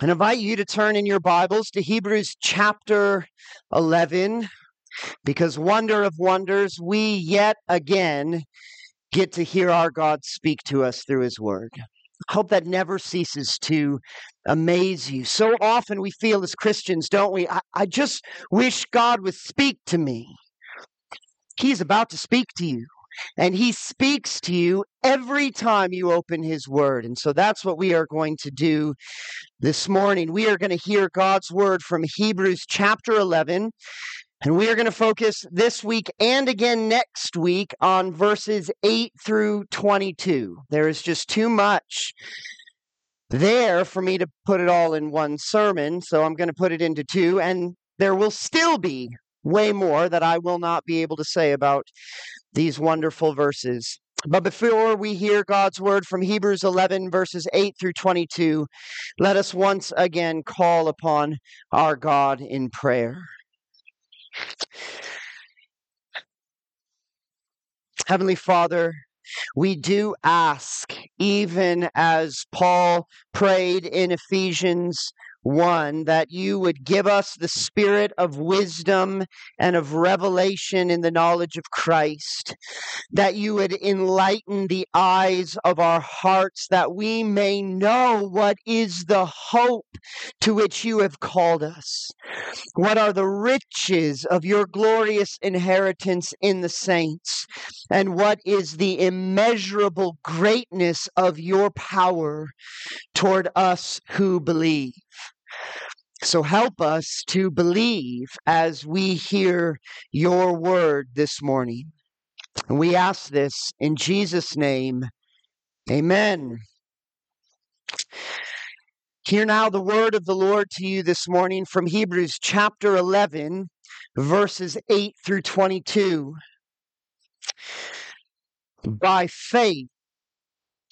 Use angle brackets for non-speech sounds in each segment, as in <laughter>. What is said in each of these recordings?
and invite you to turn in your Bibles to Hebrews chapter 11, because wonder of wonders, we yet again get to hear our God speak to us through his word. Hope that never ceases to amaze you. So often we feel as Christians, don't we? I, I just wish God would speak to me. He's about to speak to you. And he speaks to you every time you open his word. And so that's what we are going to do this morning. We are going to hear God's word from Hebrews chapter 11. And we are going to focus this week and again next week on verses 8 through 22. There is just too much there for me to put it all in one sermon. So I'm going to put it into two. And there will still be way more that I will not be able to say about these wonderful verses. But before we hear God's word from Hebrews 11, verses 8 through 22, let us once again call upon our God in prayer. Heavenly Father, we do ask, even as Paul prayed in Ephesians one, that you would give us the spirit of wisdom and of revelation in the knowledge of Christ, that you would enlighten the eyes of our hearts, that we may know what is the hope to which you have called us. What are the riches of your glorious inheritance in the saints? And what is the immeasurable greatness of your power toward us who believe? So help us to believe as we hear your word this morning. And we ask this in Jesus' name. Amen. Hear now the word of the Lord to you this morning from Hebrews chapter 11, verses 8 through 22. By faith,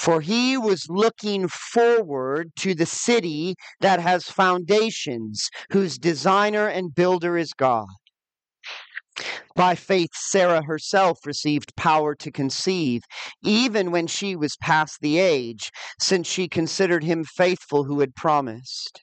For he was looking forward to the city that has foundations, whose designer and builder is God. By faith, Sarah herself received power to conceive, even when she was past the age, since she considered him faithful who had promised.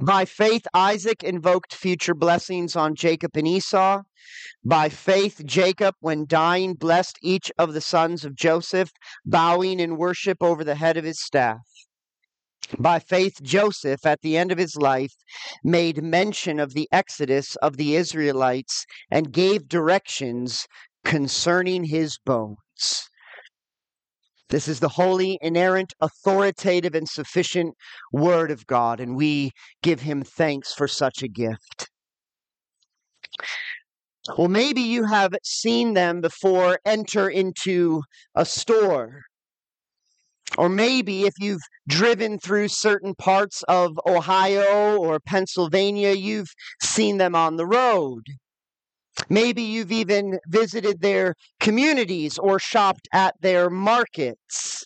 By faith, Isaac invoked future blessings on Jacob and Esau. By faith, Jacob, when dying, blessed each of the sons of Joseph, bowing in worship over the head of his staff. By faith, Joseph, at the end of his life, made mention of the exodus of the Israelites and gave directions concerning his bones. This is the holy, inerrant, authoritative, and sufficient Word of God, and we give Him thanks for such a gift. Well, maybe you have seen them before enter into a store. Or maybe if you've driven through certain parts of Ohio or Pennsylvania, you've seen them on the road. Maybe you've even visited their communities or shopped at their markets.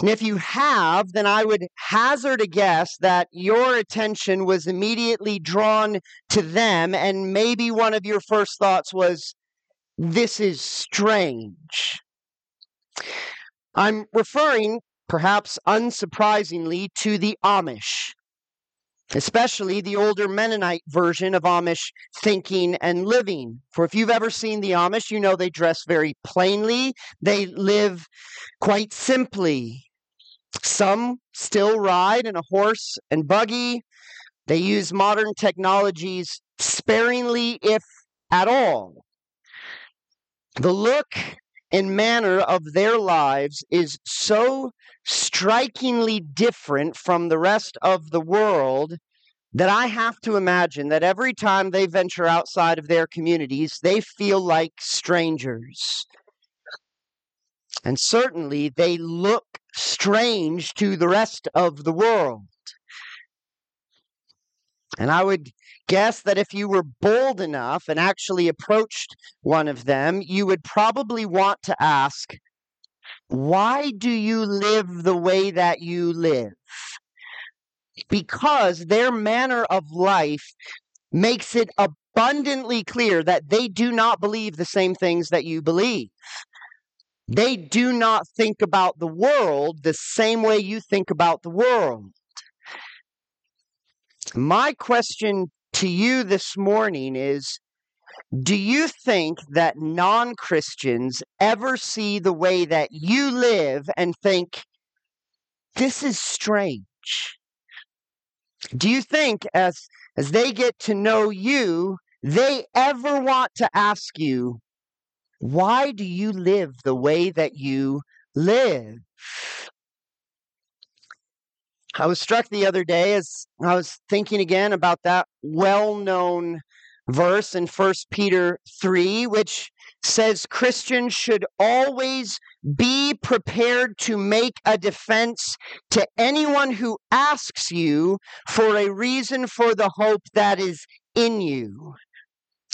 And if you have, then I would hazard a guess that your attention was immediately drawn to them, and maybe one of your first thoughts was, This is strange. I'm referring, perhaps unsurprisingly, to the Amish, especially the older Mennonite version of Amish thinking and living. For if you've ever seen the Amish, you know they dress very plainly, they live quite simply. Some still ride in a horse and buggy. They use modern technologies sparingly, if at all. The look and manner of their lives is so strikingly different from the rest of the world that I have to imagine that every time they venture outside of their communities, they feel like strangers. And certainly they look strange to the rest of the world. And I would guess that if you were bold enough and actually approached one of them, you would probably want to ask, Why do you live the way that you live? Because their manner of life makes it abundantly clear that they do not believe the same things that you believe. They do not think about the world the same way you think about the world. My question to you this morning is Do you think that non Christians ever see the way that you live and think, this is strange? Do you think as, as they get to know you, they ever want to ask you, why do you live the way that you live? I was struck the other day as I was thinking again about that well known verse in 1 Peter 3, which says Christians should always be prepared to make a defense to anyone who asks you for a reason for the hope that is in you.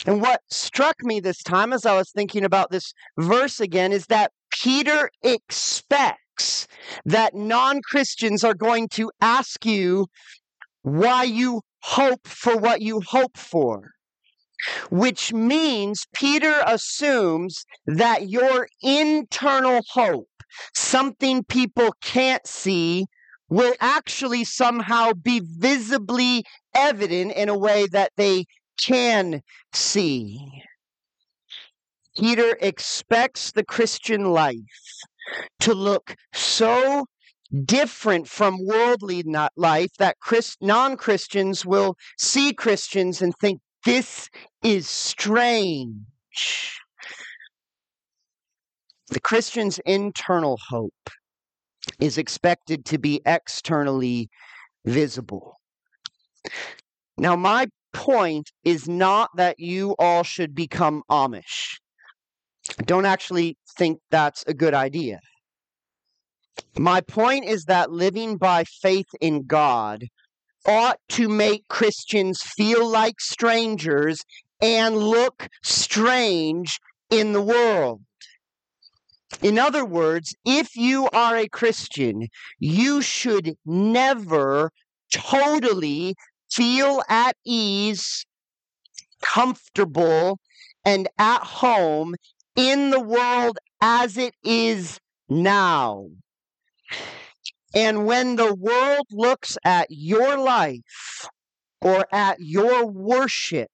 And what struck me this time as I was thinking about this verse again is that Peter expects that non Christians are going to ask you why you hope for what you hope for. Which means Peter assumes that your internal hope, something people can't see, will actually somehow be visibly evident in a way that they can see. Peter expects the Christian life to look so different from worldly life that Christ, non-Christians will see Christians and think this is strange. The Christian's internal hope is expected to be externally visible. Now, my point is not that you all should become Amish. I don't actually think that's a good idea. My point is that living by faith in God ought to make Christians feel like strangers and look strange in the world. In other words, if you are a Christian, you should never totally feel at ease, comfortable, and at home in the world as it is now. And when the world looks at your life or at your worship,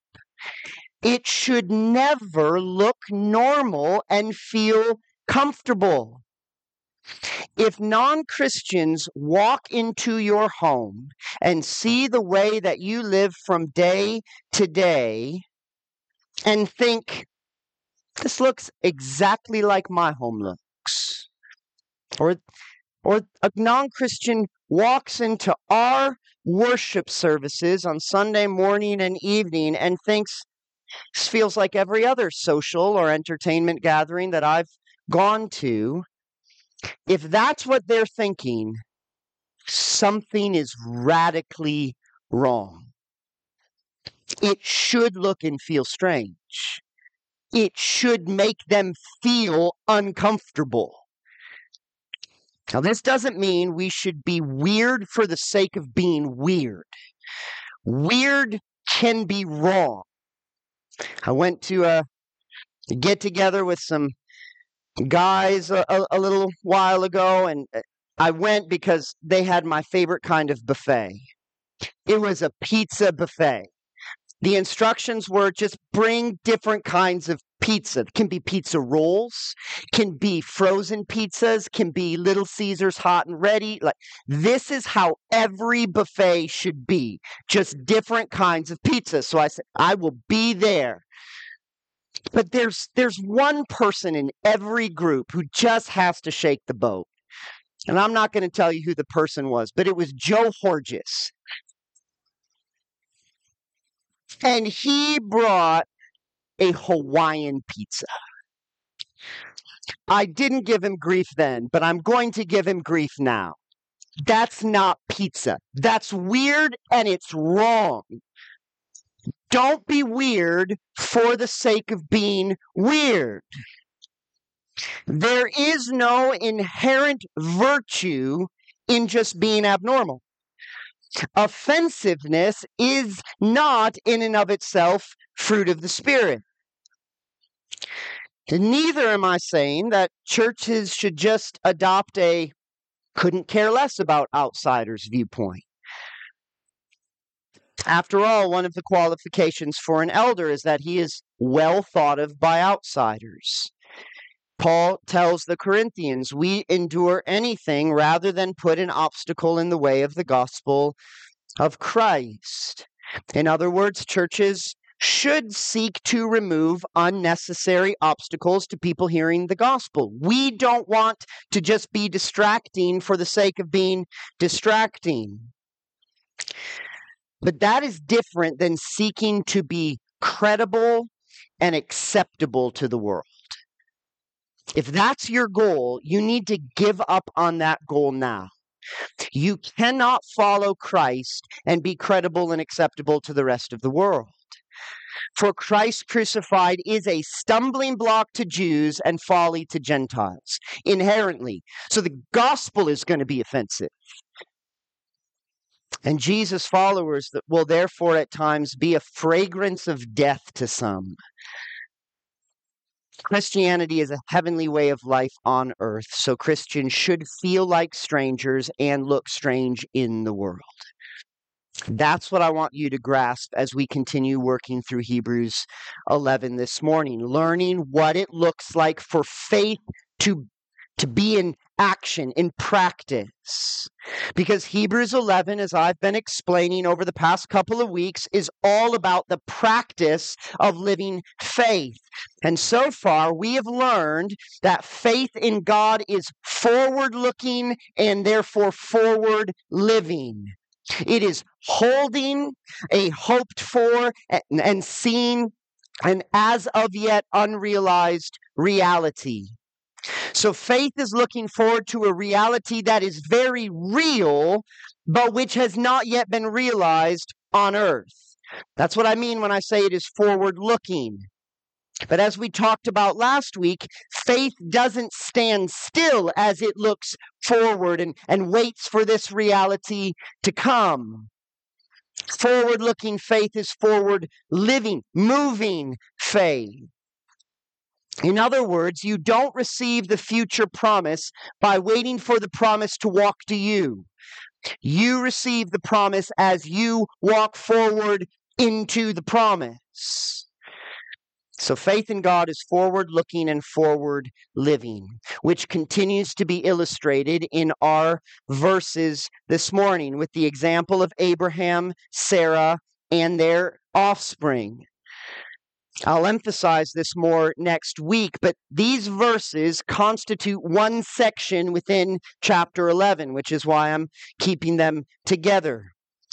it should never look normal and feel comfortable. If non Christians walk into your home and see the way that you live from day to day and think, this looks exactly like my home looks, or, or a non Christian walks into our worship services on Sunday morning and evening and thinks, this feels like every other social or entertainment gathering that I've gone to if that's what they're thinking, something is radically wrong. It should look and feel strange. It should make them feel uncomfortable. Now, this doesn't mean we should be weird for the sake of being weird. Weird can be wrong. I went to a get together with some guys a, a, little while ago, and uh, I went because they had my favorite kind of buffet. It was a pizza buffet. The instructions were just bring different kinds of pizza. It can be pizza rolls, can be frozen pizzas, can be Little Caesars hot and ready. Like this is how every buffet should be. Just different kinds of pizza. So I said, I will be there. But there's there's one person in every group who just has to shake the boat. And I'm not going to tell you who the person was, but it was Joe Horges. And he brought a Hawaiian pizza. I didn't give him grief then, but I'm going to give him grief now. That's not pizza. That's weird and it's wrong. Don't be weird for the sake of being weird. There is no inherent virtue in just being abnormal. Offensiveness is not in and of itself fruit of the Spirit. Neither am I saying that churches should just adopt a couldn't care less about outsiders viewpoint. After all, one of the qualifications for an elder is that he is well thought of by outsiders. Paul tells the Corinthians, We endure anything rather than put an obstacle in the way of the gospel of Christ. In other words, churches should seek to remove unnecessary obstacles to people hearing the gospel. We don't want to just be distracting for the sake of being distracting. But that is different than seeking to be credible and acceptable to the world. If that's your goal, you need to give up on that goal now. You cannot follow Christ and be credible and acceptable to the rest of the world. For Christ crucified is a stumbling block to Jews and folly to Gentiles, inherently. So the gospel is going to be offensive. And Jesus' followers will therefore at times be a fragrance of death to some. Christianity is a heavenly way of life on earth, so Christians should feel like strangers and look strange in the world. That's what I want you to grasp as we continue working through Hebrews 11 this morning, learning what it looks like for faith to to be in action, in practice. Because Hebrews 11, as I've been explaining over the past couple of weeks, is all about the practice of living faith. And so far, we have learned that faith in God is forward looking and therefore forward living. It is holding a hoped for and seen and as of yet unrealized reality. So faith is looking forward to a reality that is very real, but which has not yet been realized on earth. That's what I mean when I say it is forward looking. But as we talked about last week, faith doesn't stand still as it looks forward and, and waits for this reality to come. Forward looking faith is forward living, moving faith. In other words, you don't receive the future promise by waiting for the promise to walk to you. You receive the promise as you walk forward into the promise. So faith in God is forward looking and forward living, which continues to be illustrated in our verses this morning with the example of Abraham, Sarah, and their offspring. I'll emphasize this more next week, but these verses constitute one section within chapter 11, which is why I'm keeping them together.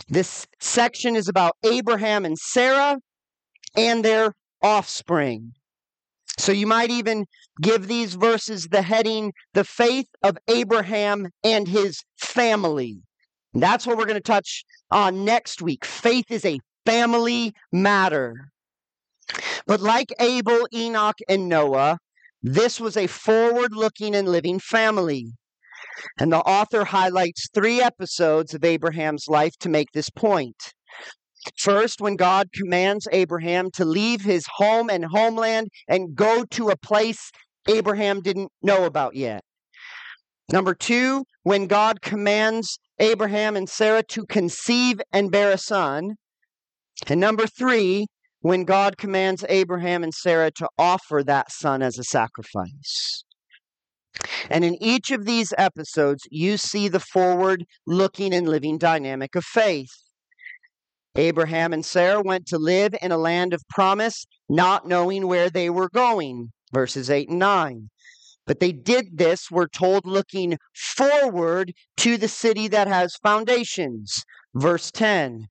This section is about Abraham and Sarah and their offspring. So you might even give these verses the heading, The Faith of Abraham and His Family. And that's what we're going to touch on next week. Faith is a family matter. But like Abel, Enoch, and Noah, this was a forward looking and living family. And the author highlights three episodes of Abraham's life to make this point. First, when God commands Abraham to leave his home and homeland and go to a place Abraham didn't know about yet. Number two, when God commands Abraham and Sarah to conceive and bear a son. And number three, when God commands Abraham and Sarah to offer that son as a sacrifice. And in each of these episodes, you see the forward looking and living dynamic of faith. Abraham and Sarah went to live in a land of promise, not knowing where they were going. Verses 8 and 9. But they did this, we're told, looking forward to the city that has foundations. Verse 10.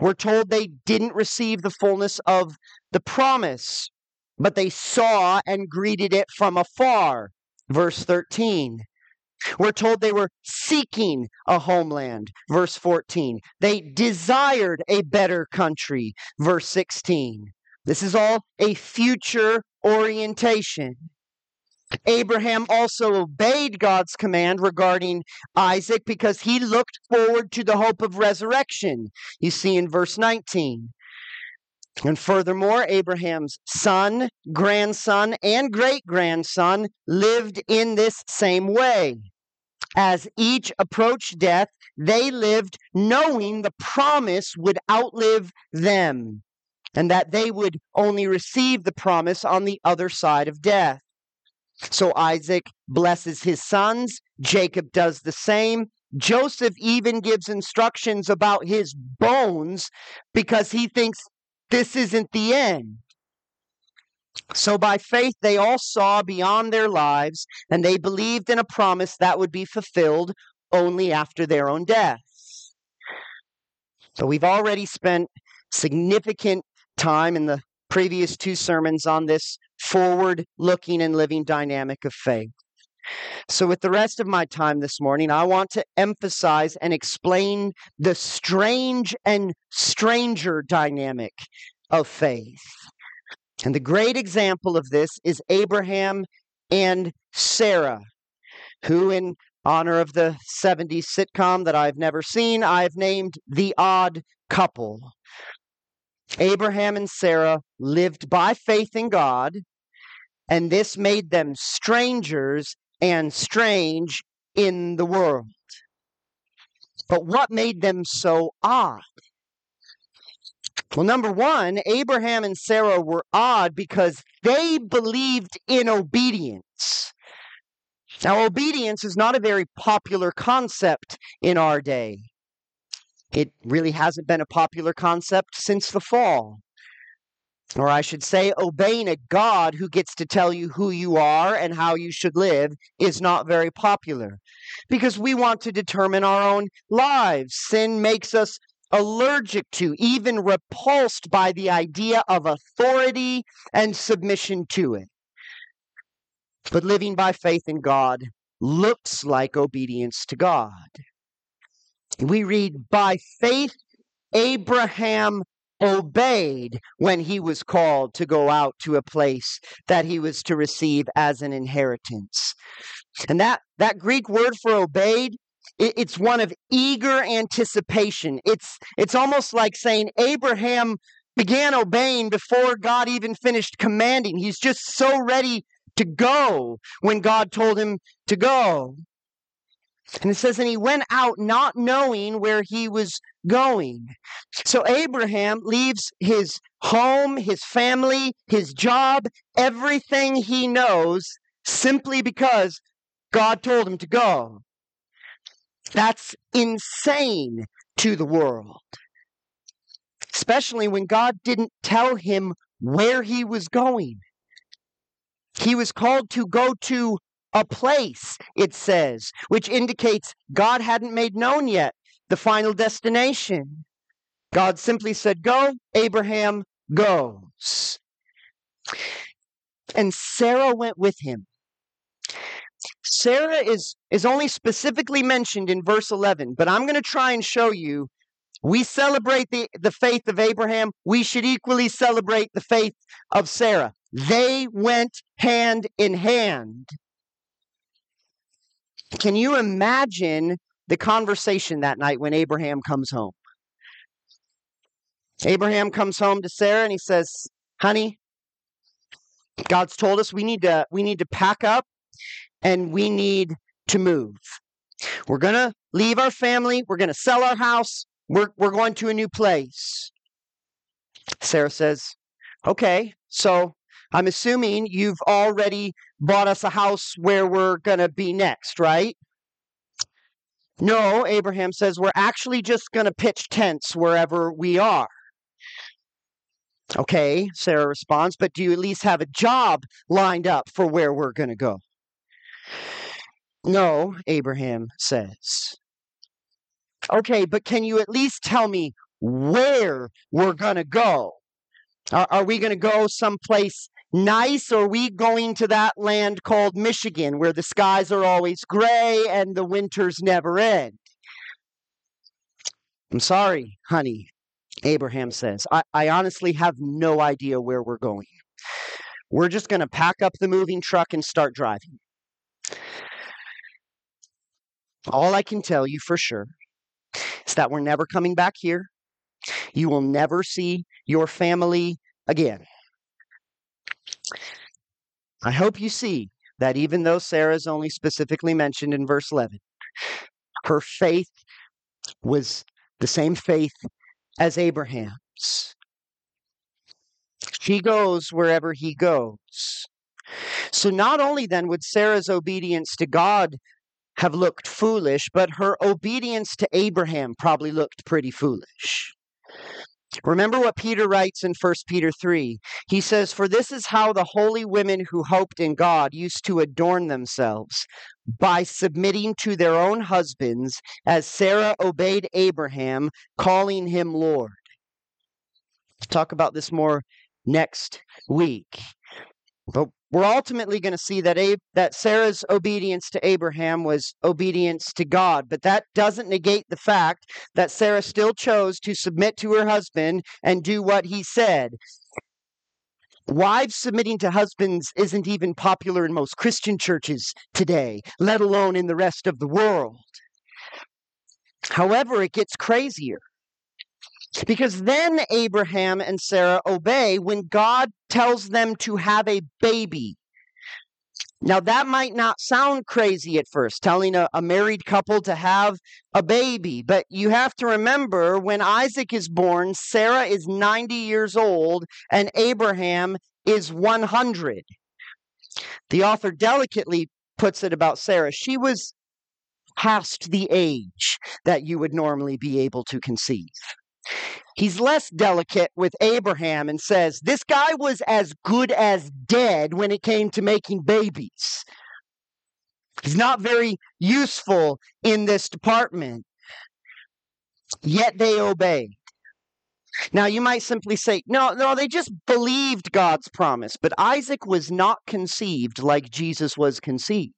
We're told they didn't receive the fullness of the promise, but they saw and greeted it from afar. Verse 13. We're told they were seeking a homeland. Verse 14. They desired a better country. Verse 16. This is all a future orientation. Abraham also obeyed God's command regarding Isaac because he looked forward to the hope of resurrection. You see in verse 19. And furthermore, Abraham's son, grandson, and great grandson lived in this same way. As each approached death, they lived knowing the promise would outlive them and that they would only receive the promise on the other side of death. So Isaac blesses his sons, Jacob does the same. Joseph even gives instructions about his bones because he thinks this isn't the end. So by faith, they all saw beyond their lives, and they believed in a promise that would be fulfilled only after their own death. So we've already spent significant time in the previous two sermons on this forward looking and living dynamic of faith. So, with the rest of my time this morning, I want to emphasize and explain the strange and stranger dynamic of faith. And the great example of this is Abraham and Sarah, who, in honor of the 70s sitcom that I've never seen, I've named The Odd Couple. Abraham and Sarah lived by faith in God, and this made them strangers and strange in the world. But what made them so odd? Well, number one, Abraham and Sarah were odd because they believed in obedience. Now, obedience is not a very popular concept in our day. It really hasn't been a popular concept since the fall. Or I should say, obeying a God who gets to tell you who you are and how you should live is not very popular because we want to determine our own lives. Sin makes us allergic to, even repulsed by the idea of authority and submission to it. But living by faith in God looks like obedience to God. We read, by faith, Abraham obeyed when he was called to go out to a place that he was to receive as an inheritance. And that, that Greek word for obeyed, it, it's one of eager anticipation. It's, it's almost like saying Abraham began obeying before God even finished commanding. He's just so ready to go when God told him to go. And it says, and he went out not knowing where he was going. So Abraham leaves his home, his family, his job, everything he knows simply because God told him to go. That's insane to the world. Especially when God didn't tell him where he was going. He was called to go to a place, it says, which indicates God hadn't made known yet the final destination. God simply said, Go, Abraham goes. and Sarah went with him. Sarah is, is only specifically mentioned in verse 11, but I'm going to try and show you we celebrate the, the faith of Abraham. We should equally celebrate the faith of Sarah. They went hand in hand. Can you imagine the conversation that night when Abraham comes home? Abraham comes home to Sarah and he says, "Honey, God's told us we need to we need to pack up and we need to move. We're going to leave our family, we're going to sell our house, we're we're going to a new place." Sarah says, "Okay, so I'm assuming you've already bought us a house where we're going to be next, right? No, Abraham says, we're actually just going to pitch tents wherever we are. Okay, Sarah responds, but do you at least have a job lined up for where we're going to go? No, Abraham says. Okay, but can you at least tell me where we're going to go? Are, are we going to go someplace nice, are we going to that land called Michigan where the skies are always gray and the winters never end? I'm sorry, honey, Abraham says. I, I honestly have no idea where we're going. We're just going to pack up the moving truck and start driving. All I can tell you for sure is that we're never coming back here. You will never see your family again. I hope you see that even though Sarah is only specifically mentioned in verse 11, her faith was the same faith as Abraham's. She goes wherever he goes. So not only then would Sarah's obedience to God have looked foolish, but her obedience to Abraham probably looked pretty foolish. Remember what Peter writes in 1 Peter 3. He says, For this is how the holy women who hoped in God used to adorn themselves by submitting to their own husbands, as Sarah obeyed Abraham, calling him Lord. talk about this more next week. But we're ultimately going to see that that Sarah's obedience to Abraham was obedience to God, but that doesn't negate the fact that Sarah still chose to submit to her husband and do what he said. Wives submitting to husbands isn't even popular in most Christian churches today, let alone in the rest of the world. However, it gets crazier. Because then Abraham and Sarah obey when God tells them to have a baby. Now, that might not sound crazy at first, telling a, a, married couple to have a baby, but you have to remember when Isaac is born, Sarah is 90 years old and Abraham is 100. The author delicately puts it about Sarah. She was past the age that you would normally be able to conceive. He's less delicate with Abraham and says, This guy was as good as dead when it came to making babies. He's not very useful in this department. Yet they obeyed. Now, you might simply say, no, no, they just believed God's promise. But Isaac was not conceived like Jesus was conceived.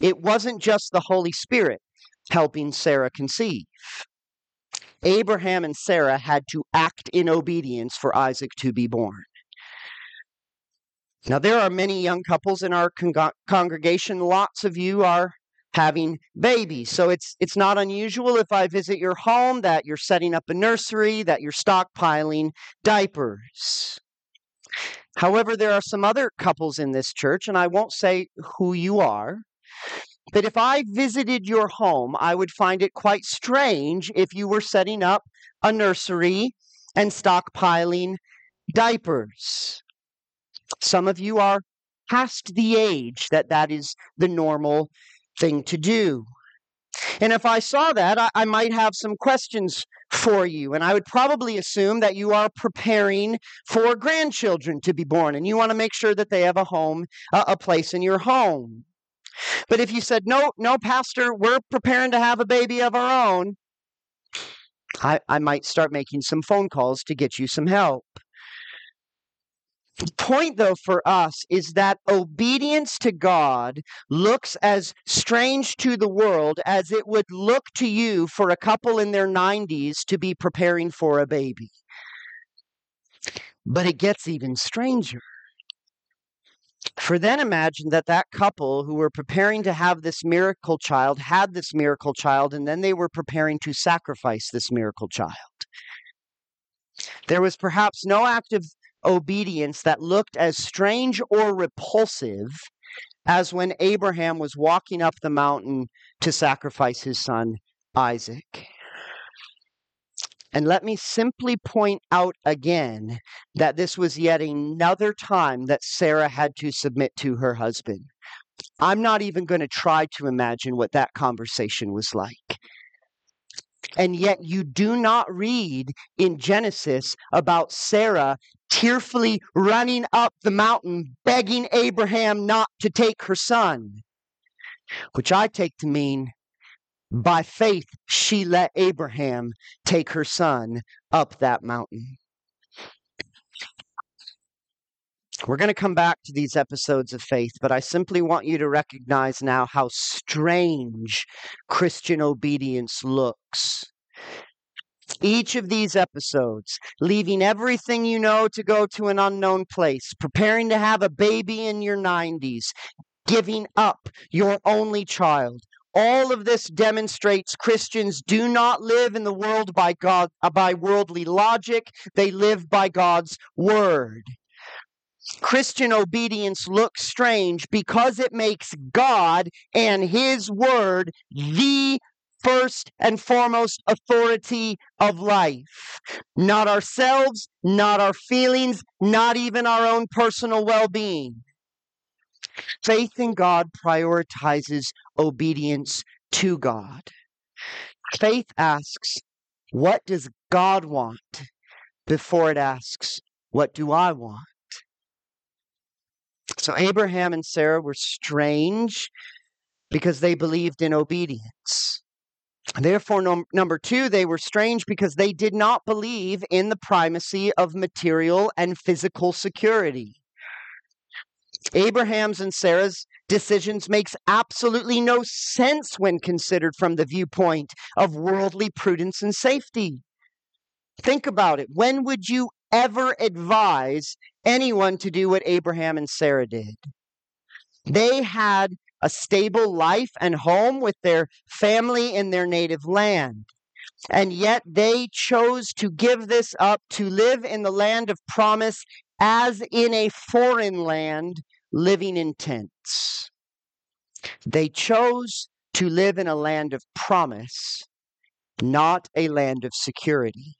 It wasn't just the Holy Spirit helping Sarah conceive. Abraham and Sarah had to act in obedience for Isaac to be born. Now, there are many young couples in our con- congregation. Lots of you are having babies. So it's it's not unusual if I visit your home that you're setting up a nursery, that you're stockpiling diapers. However, there are some other couples in this church, and I won't say who you are, but if I visited your home, I would find it quite strange if you were setting up a nursery and stockpiling diapers. Some of you are past the age that that is the normal thing to do. And if I saw that, I, I, might have some questions for you. And I would probably assume that you are preparing for grandchildren to be born and you want to make sure that they have a home, uh, a place in your home. But if you said, no, no, Pastor, we're preparing to have a baby of our own, I, I might start making some phone calls to get you some help. The point, though, for us is that obedience to God looks as strange to the world as it would look to you for a couple in their 90s to be preparing for a baby. But it gets even stranger. For then imagine that that couple who were preparing to have this miracle child had this miracle child, and then they were preparing to sacrifice this miracle child. There was perhaps no act of obedience that looked as strange or repulsive as when Abraham was walking up the mountain to sacrifice his son Isaac. And let me simply point out again that this was yet another time that Sarah had to submit to her husband. I'm not even going to try to imagine what that conversation was like. And yet, you do not read in Genesis about Sarah tearfully running up the mountain, begging Abraham not to take her son, which I take to mean by faith she let Abraham take her son up that mountain. We're going to come back to these episodes of faith, but I simply want you to recognize now how strange Christian obedience looks. Each of these episodes, leaving everything you know to go to an unknown place, preparing to have a baby in your 90s, giving up your only child. All of this demonstrates Christians do not live in the world by God uh, by worldly logic, they live by God's word. Christian obedience looks strange because it makes God and His Word the first and foremost authority of life. Not ourselves, not our feelings, not even our own personal well being. Faith in God prioritizes obedience to God. Faith asks, What does God want? before it asks, What do I want? So Abraham and Sarah were strange because they believed in obedience. Therefore, number two, they were strange because they did not believe in the primacy of material and physical security. Abraham's and Sarah's decisions makes absolutely no sense when considered from the viewpoint of worldly prudence and safety. Think about it. When would you ever advise anyone to do what Abraham and Sarah did. They had a stable life and home with their family in their native land. And yet they chose to give this up to live in the land of promise as in a foreign land, living in tents. They chose to live in a land of promise, not a land of security.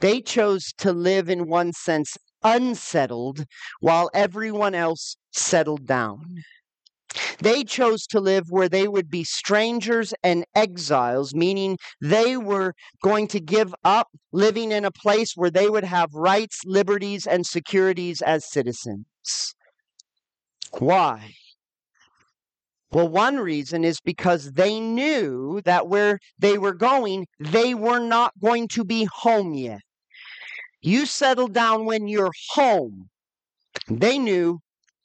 They chose to live, in one sense, unsettled while everyone else settled down. They chose to live where they would be strangers and exiles, meaning they were going to give up living in a place where they would have rights, liberties, and securities as citizens. Why? Well, one reason is because they knew that where they were going, they were not going to be home yet. You settle down when you're home. They knew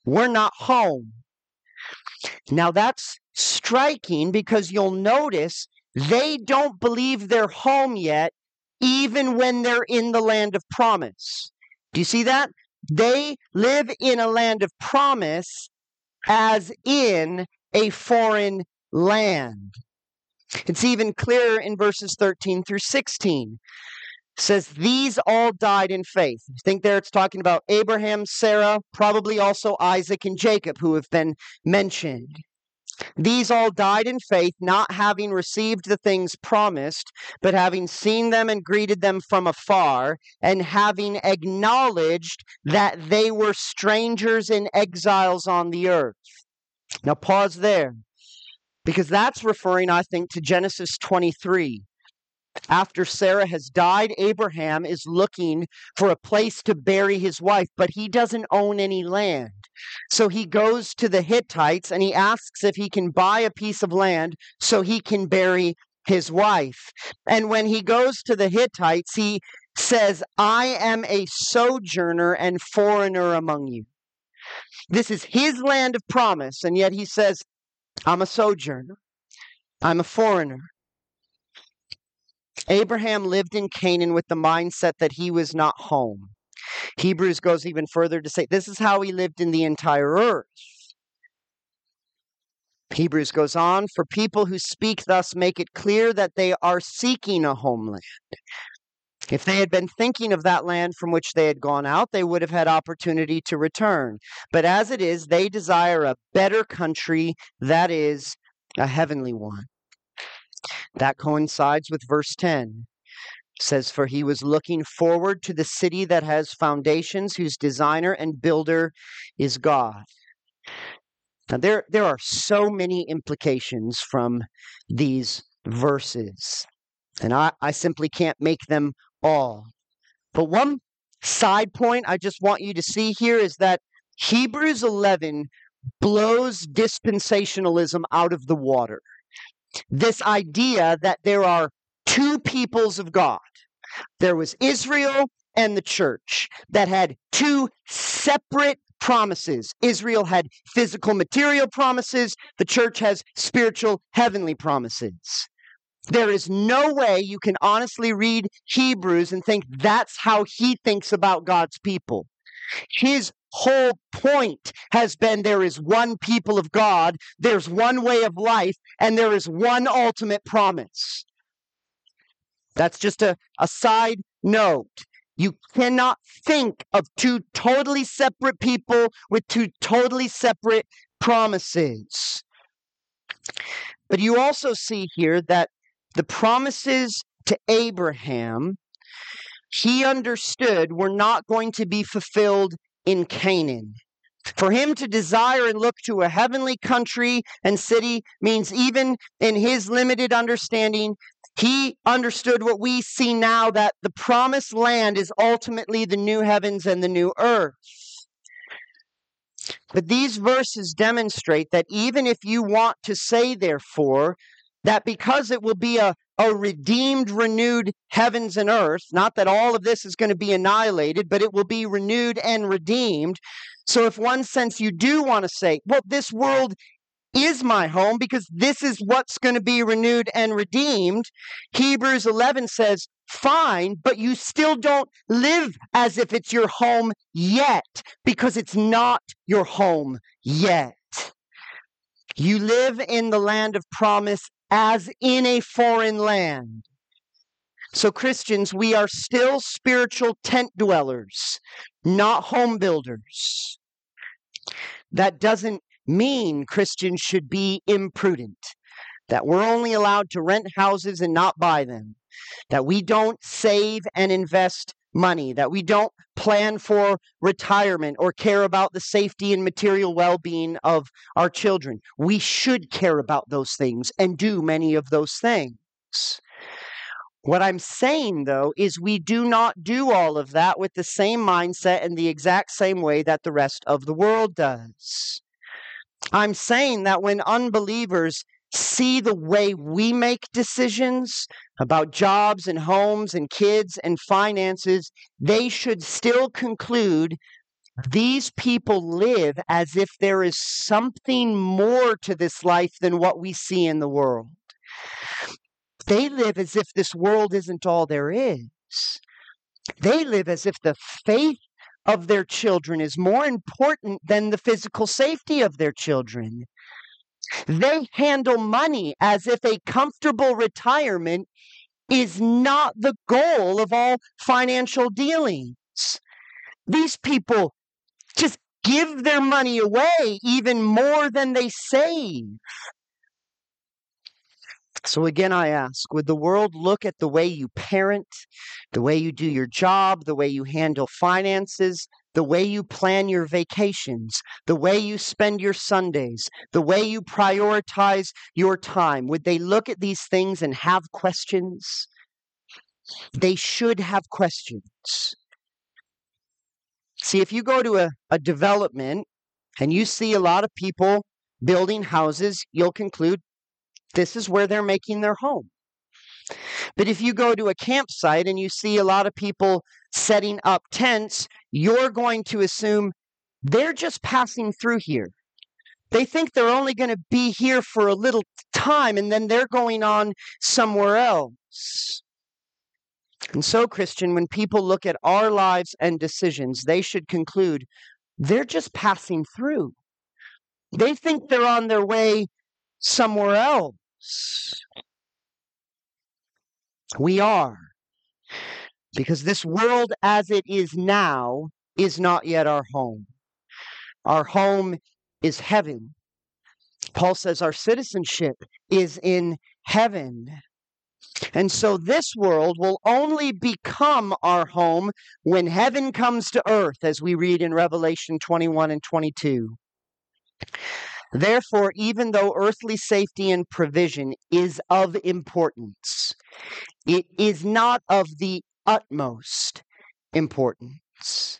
we're not home. Now that's striking because you'll notice they don't believe they're home yet, even when they're in the land of promise. Do you see that? They live in a land of promise as in a foreign land. It's even clearer in verses 13 through 16 says these all died in faith. I think there it's talking about Abraham, Sarah, probably also Isaac and Jacob, who have been mentioned. These all died in faith, not having received the things promised, but having seen them and greeted them from afar, and having acknowledged that they were strangers and exiles on the earth. Now, pause there, because that's referring, I think, to Genesis 23 after Sarah has died, Abraham is looking for a place to bury his wife, but he doesn't own any land. So he goes to the Hittites and he asks if he can buy a piece of land so he can bury his wife. And when he goes to the Hittites, he says, I am a sojourner and foreigner among you. This is his land of promise, and yet he says, I'm a sojourner, I'm a foreigner. Abraham lived in Canaan with the mindset that he was not home. Hebrews goes even further to say this is how he lived in the entire earth. Hebrews goes on, for people who speak thus make it clear that they are seeking a homeland. If they had been thinking of that land from which they had gone out, they would have had opportunity to return. But as it is, they desire a better country, that is, a heavenly one. That coincides with verse 10. It says, For he was looking forward to the city that has foundations, whose designer and builder is God. Now, there, there are so many implications from these verses, and I, I simply can't make them all. But one side point I just want you to see here is that Hebrews 11 blows dispensationalism out of the water. This idea that there are two peoples of God. There was Israel and the church that had two separate promises. Israel had physical material promises, the church has spiritual heavenly promises. There is no way you can honestly read Hebrews and think that's how he thinks about God's people. His whole point has been there is one people of God, there's one way of life, and there is one ultimate promise. That's just a, a side note. You cannot think of two totally separate people with two totally separate promises. But you also see here that the promises to Abraham, he understood we were not going to be fulfilled in Canaan. For him to desire and look to a heavenly country and city means, even in his limited understanding, he understood what we see now that the promised land is ultimately the new heavens and the new earth. But these verses demonstrate that even if you want to say, therefore, that because it will be a, a redeemed, renewed heavens and earth, not that all of this is going to be annihilated, but it will be renewed and redeemed. So, if one sense you do want to say, well, this world is my home because this is what's going to be renewed and redeemed. Hebrews 11 says, fine, but you still don't live as if it's your home yet because it's not your home yet. You live in the land of promise as in a foreign land. So, Christians, we are still spiritual tent dwellers, not home builders. That doesn't mean Christians should be imprudent, that we're only allowed to rent houses and not buy them, that we don't save and invest money, that we don't plan for retirement or care about the safety and material well being of our children. We should care about those things and do many of those things. What I'm saying, though, is we do not do all of that with the same mindset and the exact same way that the rest of the world does. I'm saying that when unbelievers see the way we make decisions about jobs and homes and kids and finances, they should still conclude these people live as if there is something more to this life than what we see in the world. They live as if this world isn't all there is. They live as if the faith of their children is more important than the physical safety of their children. They handle money as if a comfortable retirement is not the goal of all financial dealings. These people just give their money away even more than they save. So again, I ask would the world look at the way you parent, the way you do your job, the way you handle finances, the way you plan your vacations, the way you spend your Sundays, the way you prioritize your time? Would they look at these things and have questions? They should have questions. See, if you go to a, a development and you see a lot of people building houses, you'll conclude this is where they're making their home. But if you go to a campsite and you see a lot of people setting up tents, you're going to assume they're just passing through here. They think they're only going to be here for a little time and then they're going on somewhere else. And so, Christian, when people look at our lives and decisions, they should conclude they're just passing through. They think they're on their way somewhere else. We are. Because this world as it is now is not yet our home. Our home is heaven. Paul says our citizenship is in heaven. And so this world will only become our home when heaven comes to earth, as we read in Revelation 21 and 22. Therefore, even though earthly safety and provision is of importance, it is not of the utmost importance.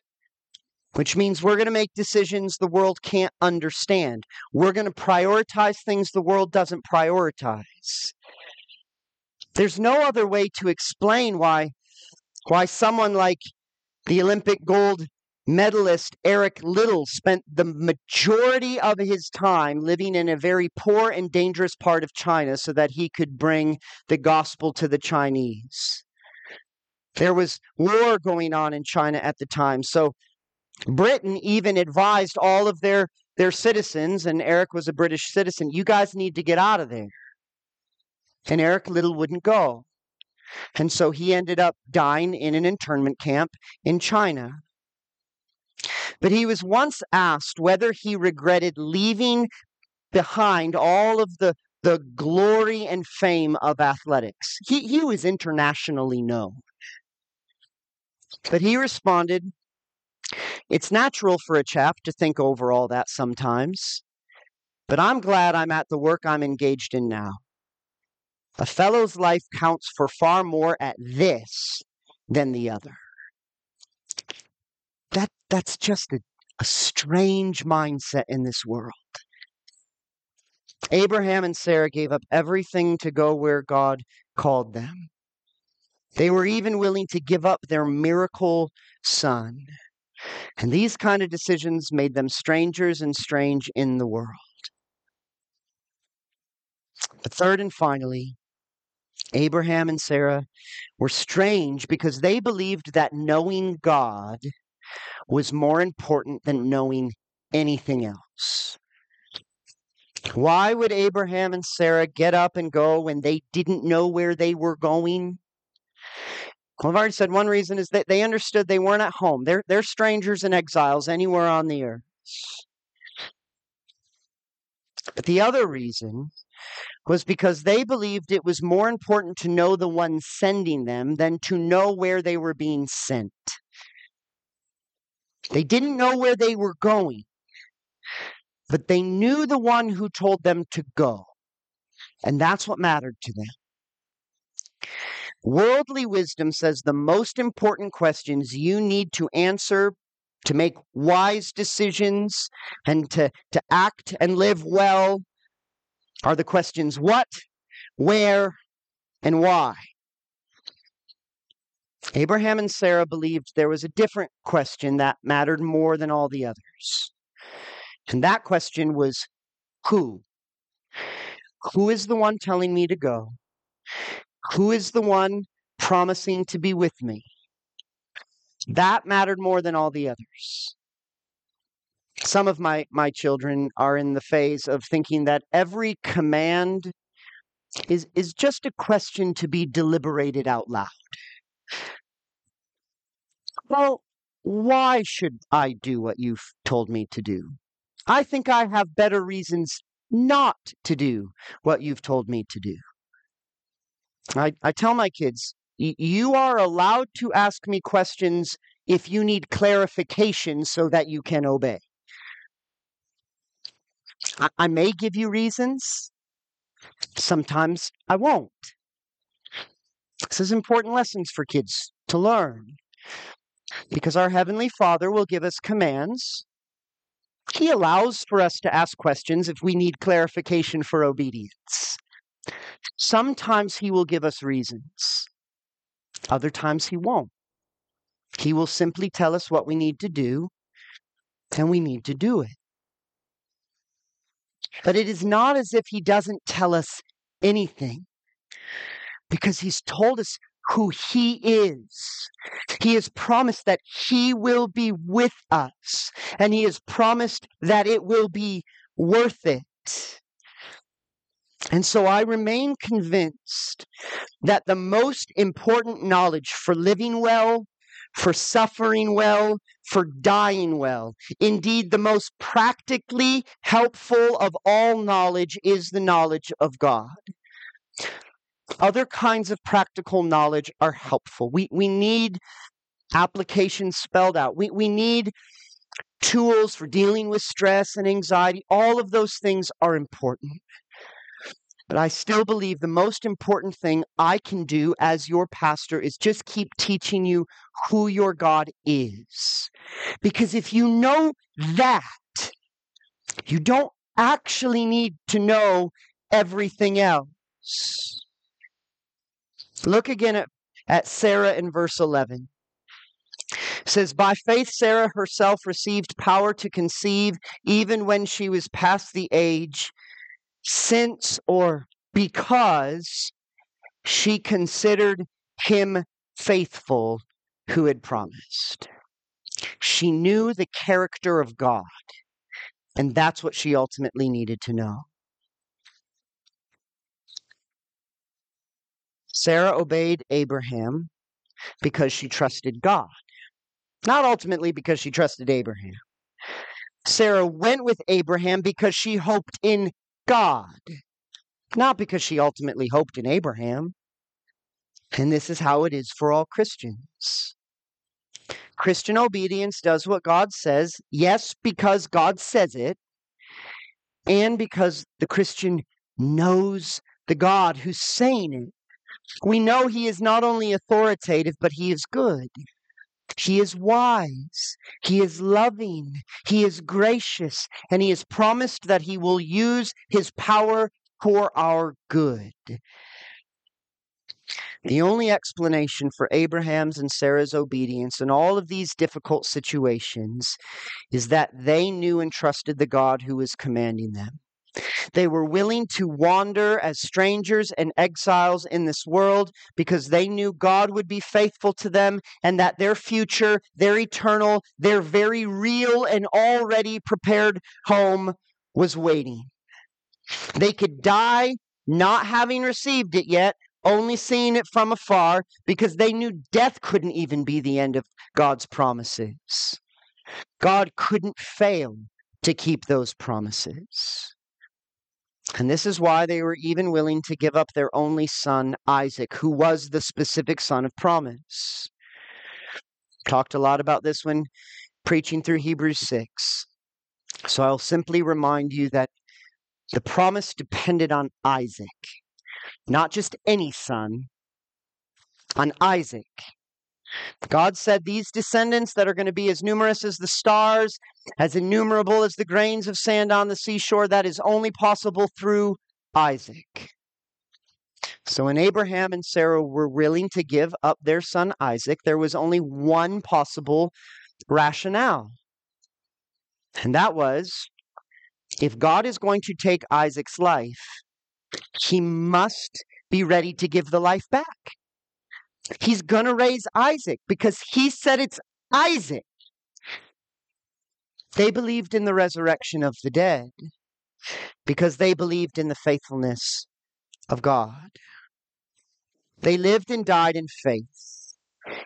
Which means we're going to make decisions the world can't understand. We're going to prioritize things the world doesn't prioritize. There's no other way to explain why why someone like the Olympic gold medalist Eric Liddell spent the majority of his time living in a very poor and dangerous part of China so that he could bring the gospel to the Chinese. There was war going on in China at the time. So Britain even advised all of their their citizens and Eric was a British citizen, you guys need to get out of there. And Eric Liddell wouldn't go. And so he ended up dying in an internment camp in China. But he was once asked whether he regretted leaving behind all of the, the glory and fame of athletics. He, he was internationally known. But he responded, It's natural for a chap to think over all that sometimes, but I'm glad I'm at the work I'm engaged in now. A fellow's life counts for far more at this than the other. That, that's just a, a strange mindset in this world. Abraham and Sarah gave up everything to go where God called them. They were even willing to give up their miracle son. And these kind of decisions made them strangers and strange in the world. But third and finally, Abraham and Sarah were strange because they believed that knowing God was more important than knowing anything else. Why would Abraham and Sarah get up and go when they didn't know where they were going? Already said one reason is that they understood they weren't at home. They're, they're strangers and exiles anywhere on the earth. But the other reason was because they believed it was more important to know the one sending them than to know where they were being sent. They didn't know where they were going, but they knew the one who told them to go. And that's what mattered to them. Worldly wisdom says the most important questions you need to answer to make wise decisions and to, to act and live well are the questions what, where, and why. Abraham and Sarah believed there was a different question that mattered more than all the others. And that question was who? Who is the one telling me to go? Who is the one promising to be with me? That mattered more than all the others. Some of my my children are in the phase of thinking that every command is is just a question to be deliberated out loud. Well why should i do what you've told me to do? I think i have better reasons not to do what you've told me to do i, I tell my kids you are allowed to ask me questions if you need clarification so that you can obey I, I may give you reasons. Sometimes I won't. This is important lessons for kids to learn. Because our Heavenly Father will give us commands. He allows for us to ask questions if we need clarification for obedience. Sometimes he will give us reasons, other times he won't. He will simply tell us what we need to do, and we need to do it. But it is not as if he doesn't tell us anything, because he's told us who he is. He has promised that he will be with us, and he has promised that it will be worth it. And so I remain convinced that the most important knowledge for living well, for suffering well, for dying well, indeed, the most practically helpful of all knowledge is the knowledge of God. Other kinds of practical knowledge are helpful. We, we need applications spelled out. We, we need tools for dealing with stress and anxiety. All of those things are important. But I still believe the most important thing I can do as your pastor is just keep teaching you who your God is. Because if you know that, you don't actually need to know everything else. Look again at, at Sarah in verse 11. It says, By faith, Sarah herself received power to conceive even when she was past the age since or because she considered him faithful who had promised. She knew the character of God, and that's what she ultimately needed to know. Sarah obeyed Abraham because she trusted God, not ultimately because she trusted Abraham. Sarah went with Abraham because she hoped in God, not because she ultimately hoped in Abraham. And this is how it is for all Christians. Christian obedience does what God says, yes, because God says it, and because the Christian knows the God who's saying it. We know he is not only authoritative, but he is good. He is wise. He is loving. He is gracious. And he has promised that he will use his power for our good. The only explanation for Abraham's and Sarah's obedience in all of these difficult situations is that they knew and trusted the God who was commanding them. They were willing to wander as strangers and exiles in this world because they knew God would be faithful to them and that their future, their eternal, their very real and already prepared home was waiting. They could die not having received it yet, only seeing it from afar because they knew death couldn't even be the end of God's promises. God couldn't fail to keep those promises. And this is why they were even willing to give up their only son, Isaac, who was the specific son of promise. Talked a lot about this when preaching through Hebrews 6. So I'll simply remind you that the promise depended on Isaac, not just any son, on Isaac. God said, These descendants that are going to be as numerous as the stars, as innumerable as the grains of sand on the seashore, that is only possible through Isaac. So when Abraham and Sarah were willing to give up their son Isaac, there was only one possible rationale. And that was if God is going to take Isaac's life, he must be ready to give the life back. He's going to raise Isaac because he said it's Isaac. They believed in the resurrection of the dead because they believed in the faithfulness of God. They lived and died in faith,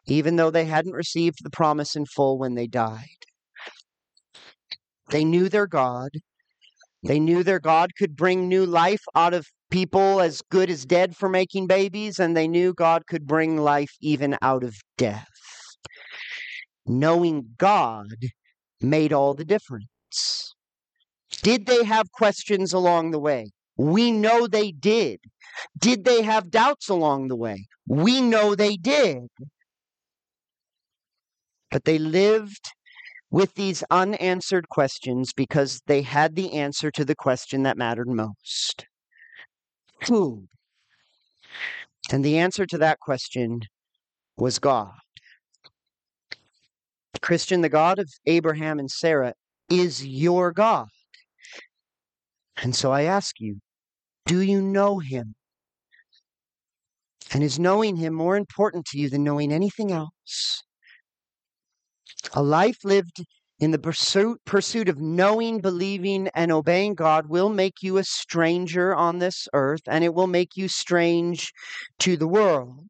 even though they hadn't received the promise in full when they died. They knew their God. They knew their God could bring new life out of people as good as dead for making babies, and they knew God could bring life even out of death. Knowing God made all the difference. Did they have questions along the way? We know they did. Did they have doubts along the way? We know they did. But they lived with these unanswered questions because they had the answer to the question that mattered most food. And the answer to that question was God. Christian, the God of Abraham and Sarah is your God. And so I ask you, do you know him? And is knowing him more important to you than knowing anything else? A life lived in the pursuit, pursuit of knowing, believing, and obeying God will make you a stranger on this earth, and it will make you strange to the world.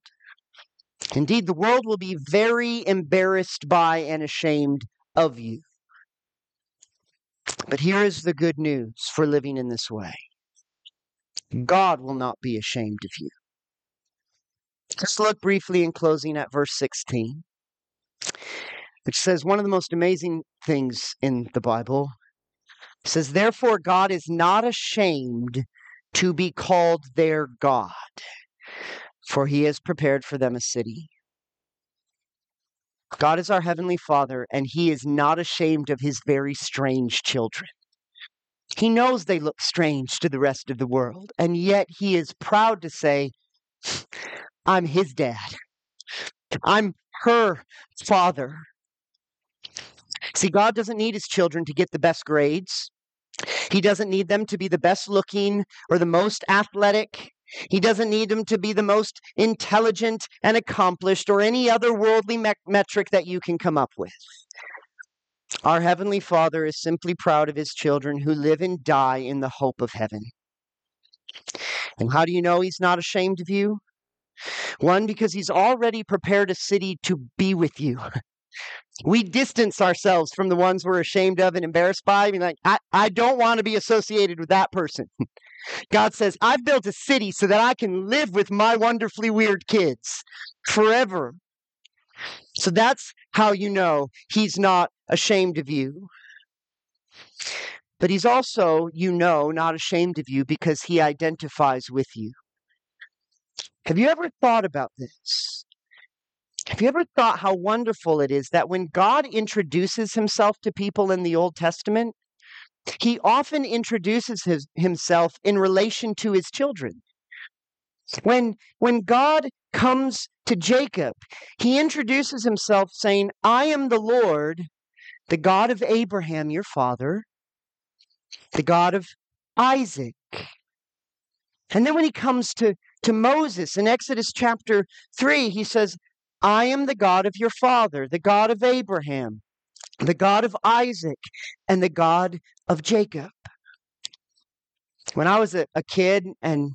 Indeed, the world will be very embarrassed by and ashamed of you. But here is the good news for living in this way God will not be ashamed of you. Let's look briefly in closing at verse 16, which says one of the most amazing things in the Bible. It says, Therefore, God is not ashamed to be called their God, for he has prepared for them a city. God is our Heavenly Father, and He is not ashamed of His very strange children. He knows they look strange to the rest of the world, and yet He is proud to say, I'm His dad. I'm her father. See, God doesn't need His children to get the best grades. He doesn't need them to be the best looking or the most athletic. He doesn't need them to be the most intelligent and accomplished or any other worldly me- metric that you can come up with. Our Heavenly Father is simply proud of His children who live and die in the hope of heaven. And how do you know He's not ashamed of you? One, because He's already prepared a city to be with you. We distance ourselves from the ones we're ashamed of and embarrassed by. I mean, like, I, I don't want to be associated with that person. <laughs> God says, I've built a city so that I can live with my wonderfully weird kids forever. So that's how you know he's not ashamed of you. But he's also, you know, not ashamed of you because he identifies with you. Have you ever thought about this? Have you ever thought how wonderful it is that when God introduces himself to people in the Old Testament, he often introduces his, himself in relation to his children. When, when God comes to Jacob, he introduces himself saying, I am the Lord, the God of Abraham, your father, the God of Isaac. And then when he comes to, to Moses in Exodus chapter 3, he says, I am the God of your father, the God of Abraham, the God of Isaac, and the God of Jacob. When I was a, a kid and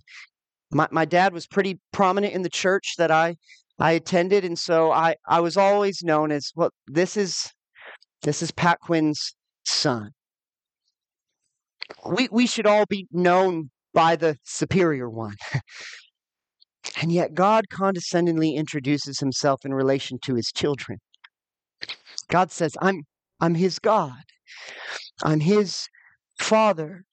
my, my dad was pretty prominent in the church that I I attended, and so I, I was always known as well, this is this is Pat Quinn's son. We we should all be known by the superior one. <laughs> and yet God condescendingly introduces himself in relation to his children. God says, I'm I'm his God. I'm his father.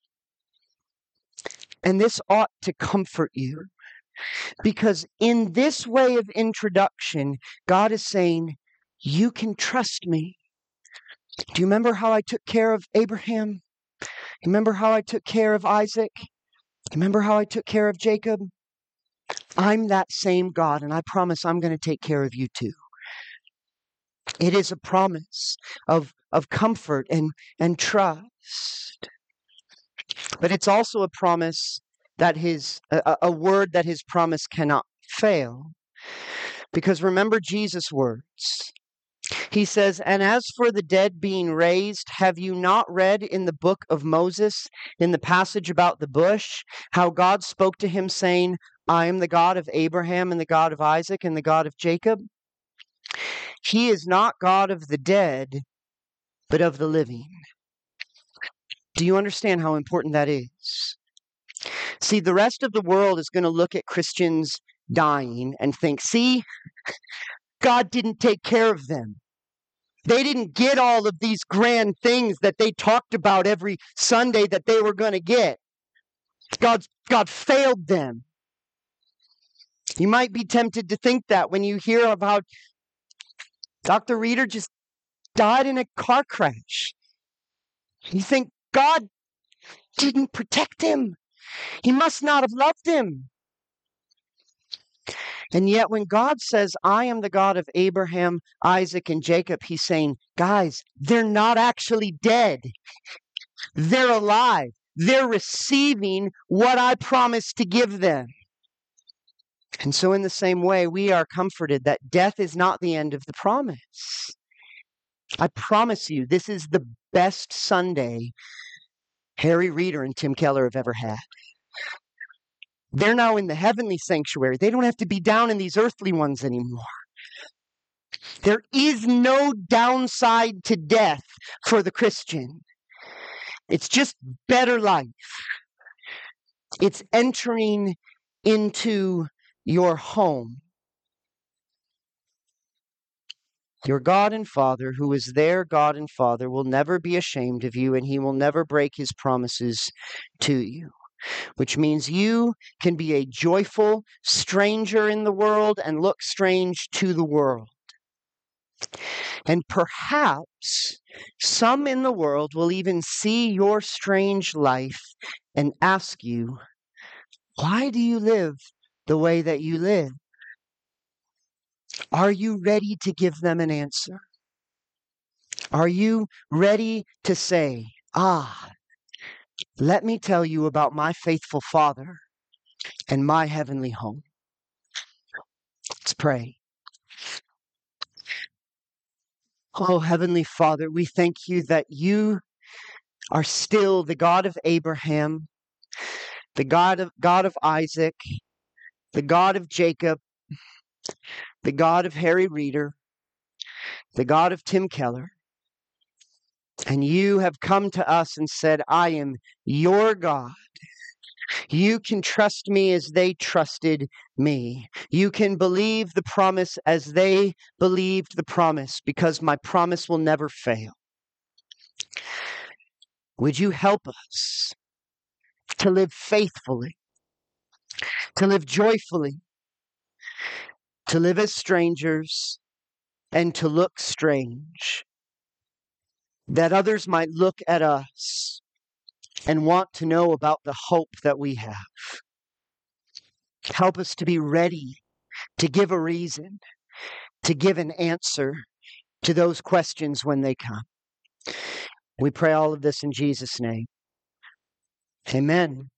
And this ought to comfort you because in this way of introduction, God is saying, You can trust me. Do you remember how I took care of Abraham? Remember how I took care of Isaac? Remember how I took care of Jacob? I'm that same God, and I promise I'm going to take care of you too. It is a promise of, of comfort and, and trust. But it's also a promise that his, a, a word that his promise cannot fail. Because remember Jesus' words. He says, And as for the dead being raised, have you not read in the book of Moses, in the passage about the bush, how God spoke to him, saying, I am the God of Abraham and the God of Isaac and the God of Jacob? He is not God of the dead, but of the living. Do you understand how important that is? See, the rest of the world is going to look at Christians dying and think, see, God didn't take care of them. They didn't get all of these grand things that they talked about every Sunday that they were going to get. God, God failed them. You might be tempted to think that when you hear about Dr. Reeder just died in a car crash. You think God didn't protect him. He must not have loved him. And yet, when God says, I am the God of Abraham, Isaac, and Jacob, he's saying, guys, they're not actually dead. They're alive. They're receiving what I promised to give them. And so, in the same way, we are comforted that death is not the end of the promise. I promise you, this is the best Sunday Harry Reeder and Tim Keller have ever had. They're now in the heavenly sanctuary. They don't have to be down in these earthly ones anymore. There is no downside to death for the Christian. It's just better life. It's entering into your home. Your God and Father, who is their God and Father, will never be ashamed of you, and he will never break his promises to you. Which means you can be a joyful stranger in the world and look strange to the world. And perhaps some in the world will even see your strange life and ask you, Why do you live the way that you live? Are you ready to give them an answer? Are you ready to say, Ah, let me tell you about my faithful Father and my heavenly home? Let's pray. Oh, Heavenly Father, we thank you that you are still the God of Abraham, the God of God of Isaac, the God of Jacob, the God of Harry Reeder, the God of Tim Keller. And you have come to us and said, I am your God. You can trust me as they trusted me. You can believe the promise as they believed the promise, because my promise will never fail. Would you help us to live faithfully, to live joyfully, to live as strangers, and to look strange, that others might look at us and want to know about the hope that we have. Help us to be ready to give a reason, to give an answer to those questions when they come. We pray all of this in Jesus' name. Amen.